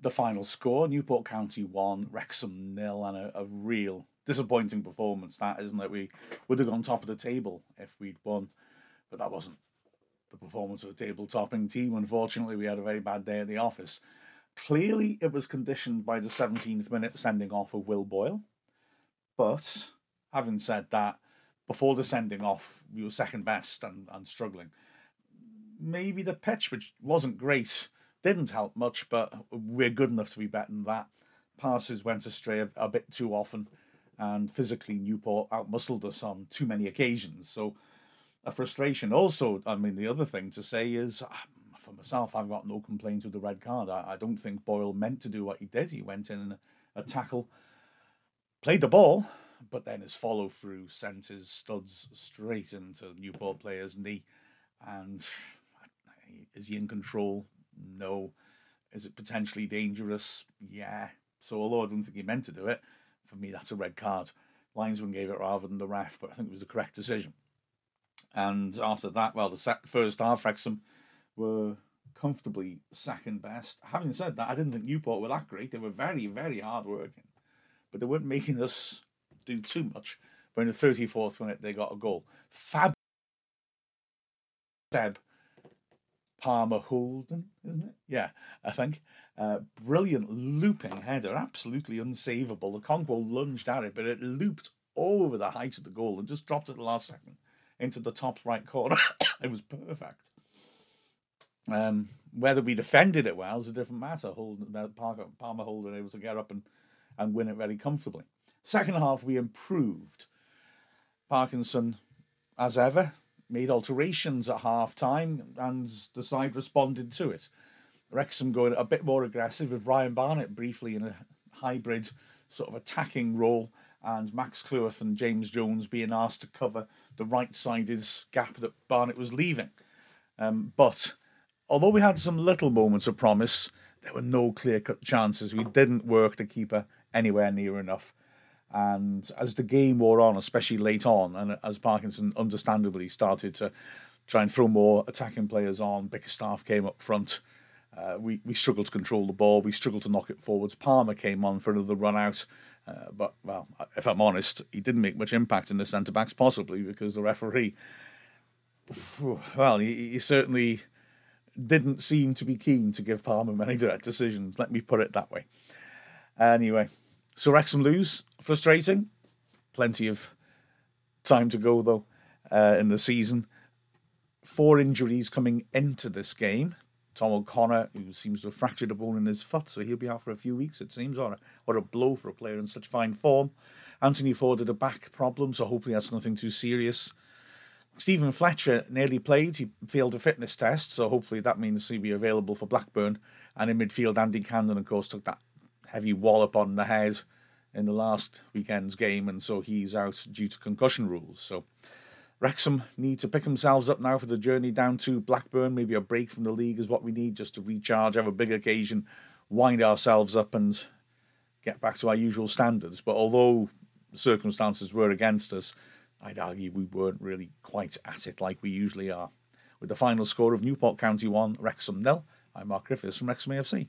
the final score Newport County 1, Wrexham nil, and a, a real disappointing performance, that isn't it? We would have gone top of the table if we'd won, but that wasn't the performance of a table topping team. Unfortunately, we had a very bad day at the office. Clearly, it was conditioned by the 17th minute sending off of Will Boyle. But having said that, before the sending off, we were second best and, and struggling. Maybe the pitch, which wasn't great, didn't help much, but we're good enough to be better than that. Passes went astray a, a bit too often, and physically, Newport outmuscled us on too many occasions. So, a frustration. Also, I mean, the other thing to say is, um, for myself, I've got no complaints with the red card. I, I don't think Boyle meant to do what he did. He went in a, a tackle, played the ball, but then his follow through sent his studs straight into Newport player's knee. And is he in control? No. Is it potentially dangerous? Yeah. So although I don't think he meant to do it, for me that's a red card. Linesman gave it rather than the ref, but I think it was the correct decision. And after that, well, the first half, Wrexham were comfortably second best. Having said that, I didn't think Newport were that great. They were very, very hard working, but they weren't making us do too much. But in the 34th minute, they got a goal. Fab Seb Palmer Houlden, isn't it? Yeah, I think. Uh, brilliant looping header, absolutely unsavable. Okonkwo lunged at it, but it looped over the height of the goal and just dropped at the last second into the top right corner. it was perfect. Um, whether we defended it well is a different matter. Holding, uh, Parker, Palmer Houlden able to get up and, and win it very comfortably. Second half, we improved. Parkinson, as ever, made alterations at half time and the side responded to it. Wrexham going a bit more aggressive with Ryan Barnett briefly in a hybrid sort of attacking role and Max Cleworth and James Jones being asked to cover the right sided gap that Barnett was leaving. Um, but although we had some little moments of promise, there were no clear cut chances. We didn't work the keeper anywhere near enough. And as the game wore on, especially late on, and as Parkinson understandably started to try and throw more attacking players on, Bickerstaff came up front. Uh, we, we struggled to control the ball. We struggled to knock it forwards. Palmer came on for another run out. Uh, but, well, if I'm honest, he didn't make much impact in the centre backs, possibly because the referee, well, he, he, certainly didn't seem to be keen to give Palmer many direct decisions. Let me put it that way. Anyway, so Wrexham lose. Frustrating. Plenty of time to go, though, uh, in the season. Four injuries coming into this game. Tom O'Connor, who seems to have fractured a bone in his foot, so he'll be out for a few weeks, it seems. Or what a blow for a player in such fine form. Anthony Forde had a back problem, so hopefully that's nothing too serious. Steven Fletcher nearly played. He failed a fitness test, so hopefully that means he'll be available for Blackburn. And in midfield, Andy Cannon, of course, took that heavy wallop on the head in the last weekend's game, and so he's out due to concussion rules. So Wrexham need to pick themselves up now for the journey down to Blackburn. Maybe a break from the league is what we need just to recharge, have a big occasion, wind ourselves up, and get back to our usual standards. But although circumstances were against us, I'd argue we weren't really quite at it like we usually are. With the final score of Newport County 1, Wrexham nil, I'm Mark Griffiths from Wrexham AFC.